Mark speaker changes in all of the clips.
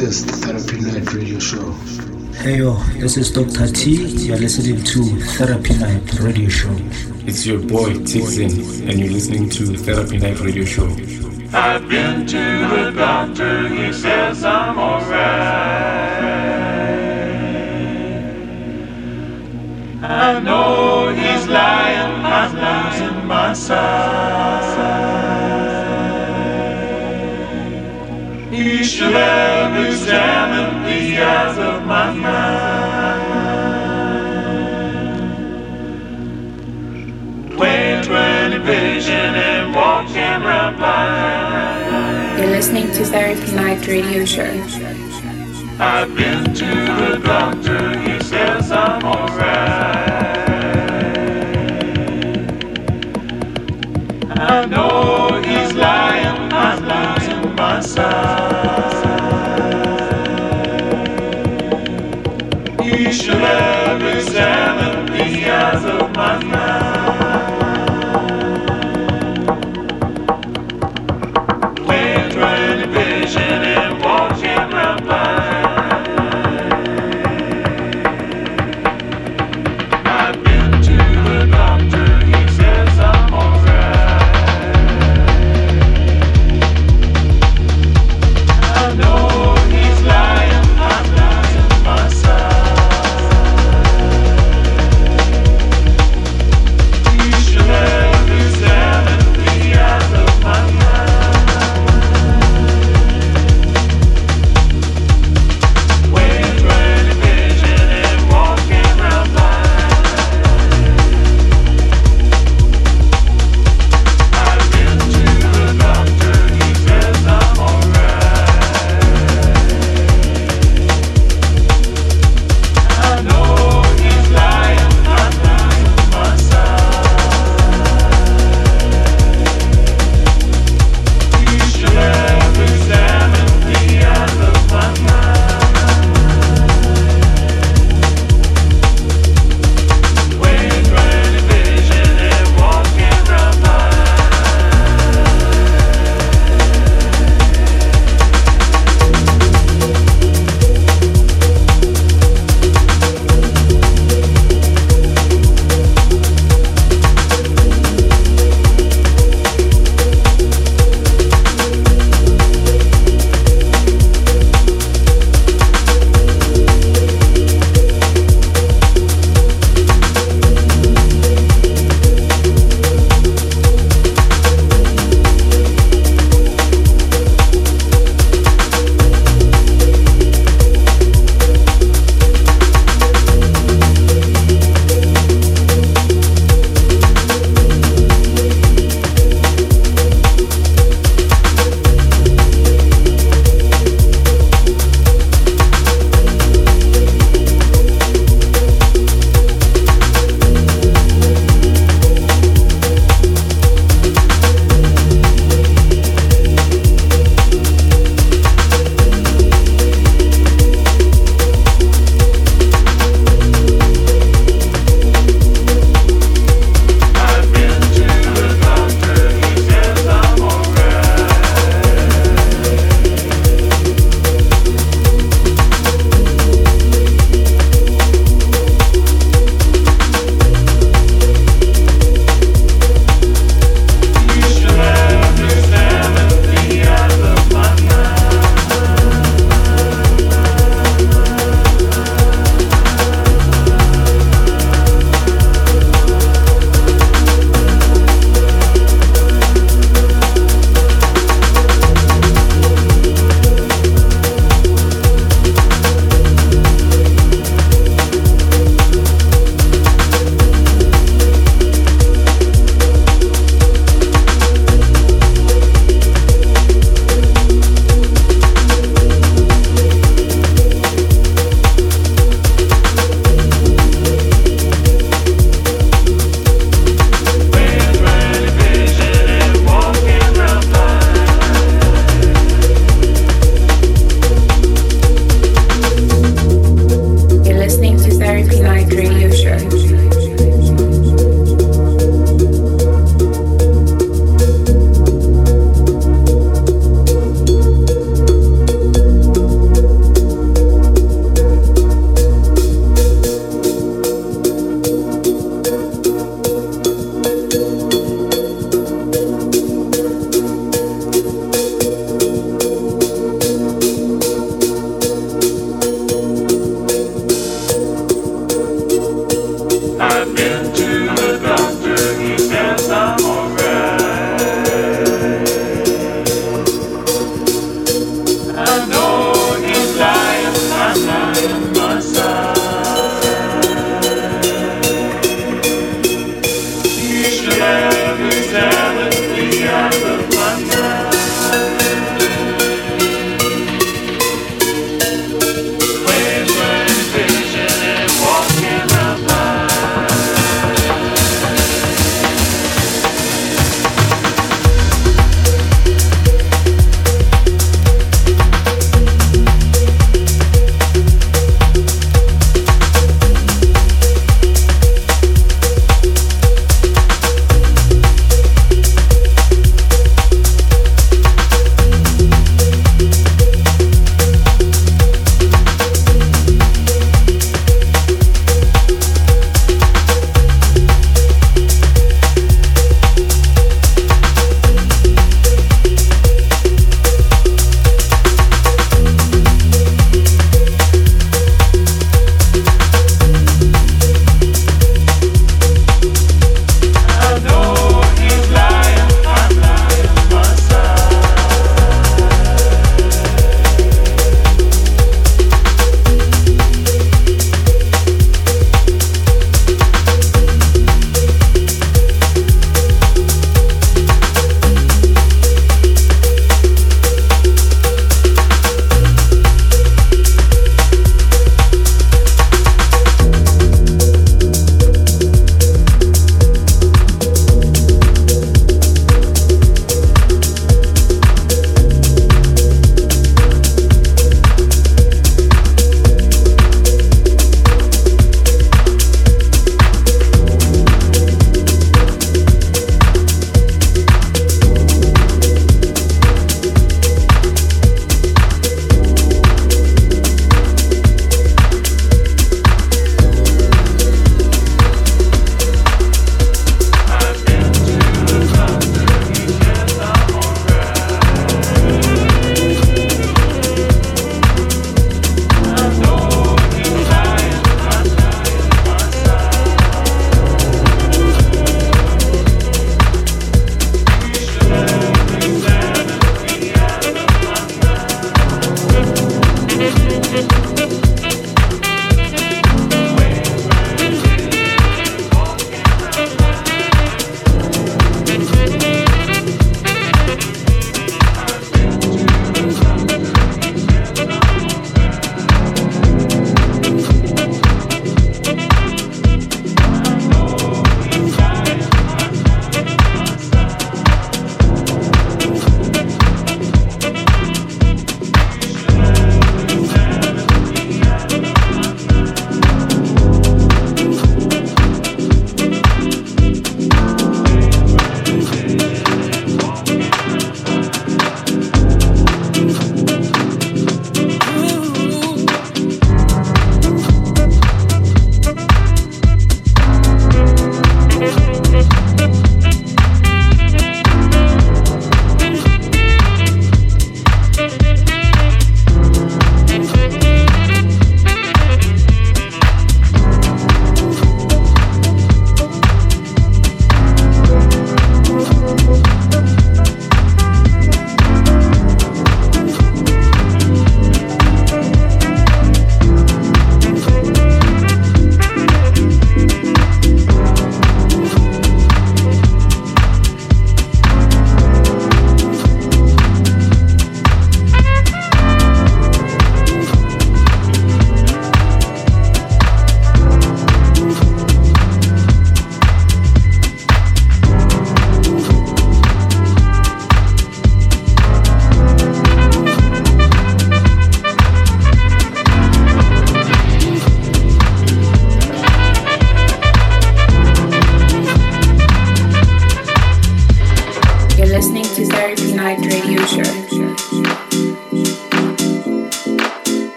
Speaker 1: is the Therapy Night Radio Show.
Speaker 2: Hey yo, this is Dr. T. You're listening to Therapy Night Radio Show.
Speaker 3: It's your boy Tixin, and you're listening to Therapy Night Radio Show.
Speaker 4: I've been to the doctor, he says I'm alright. I know he's lying, I'm losing my sight. He should have examined the eyes of my mind. Way 20 vision and walking around blind.
Speaker 5: You're listening to Therapy Night Radio Show.
Speaker 4: I've been to the doctor, he says I'm alright.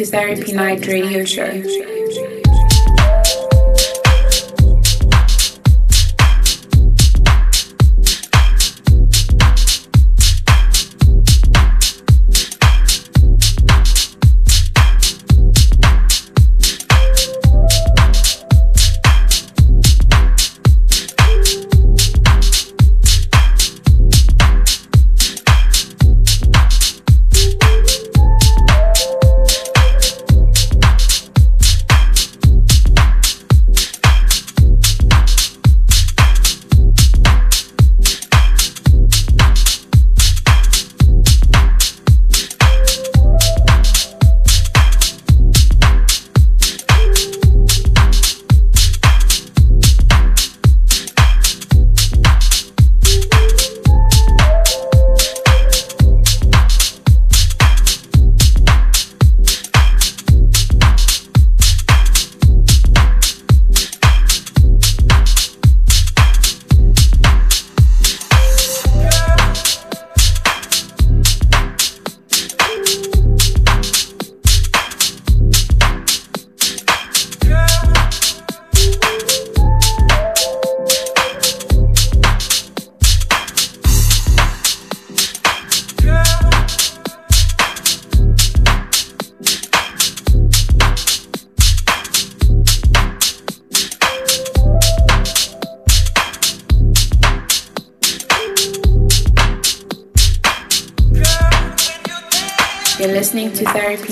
Speaker 4: To
Speaker 5: Therapy Night Radio Show.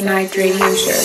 Speaker 5: Night Radio Show.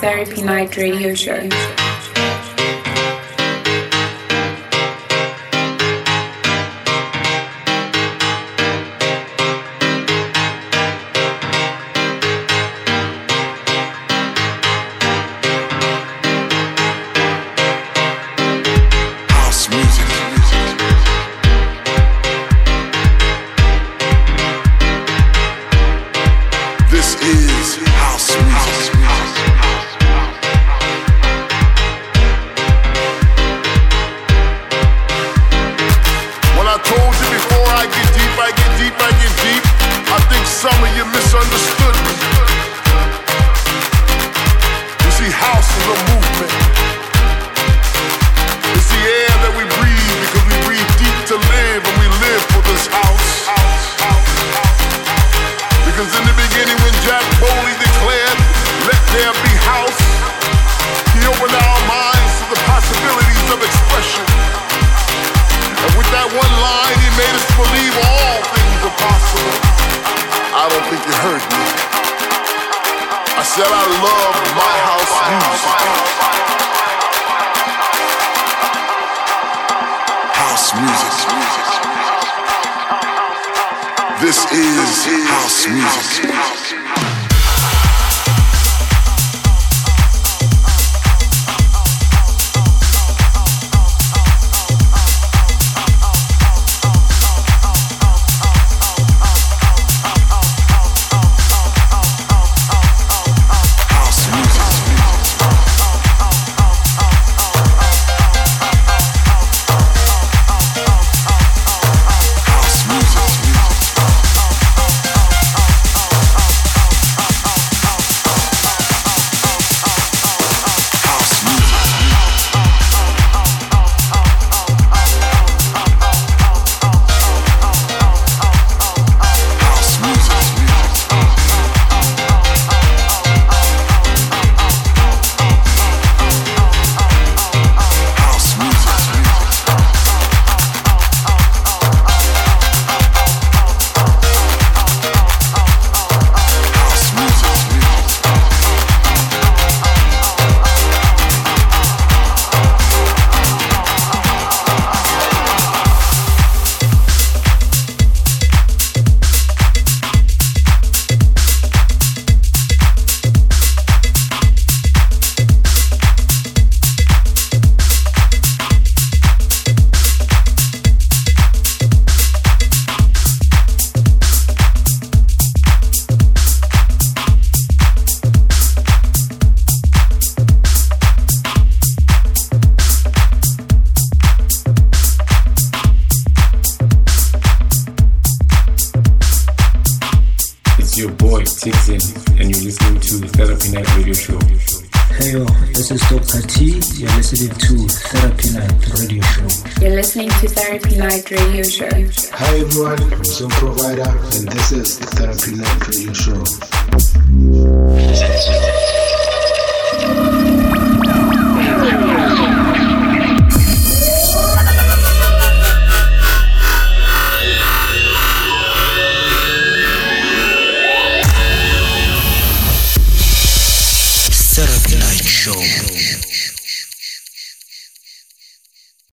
Speaker 5: Therapy Night Radio
Speaker 6: Show.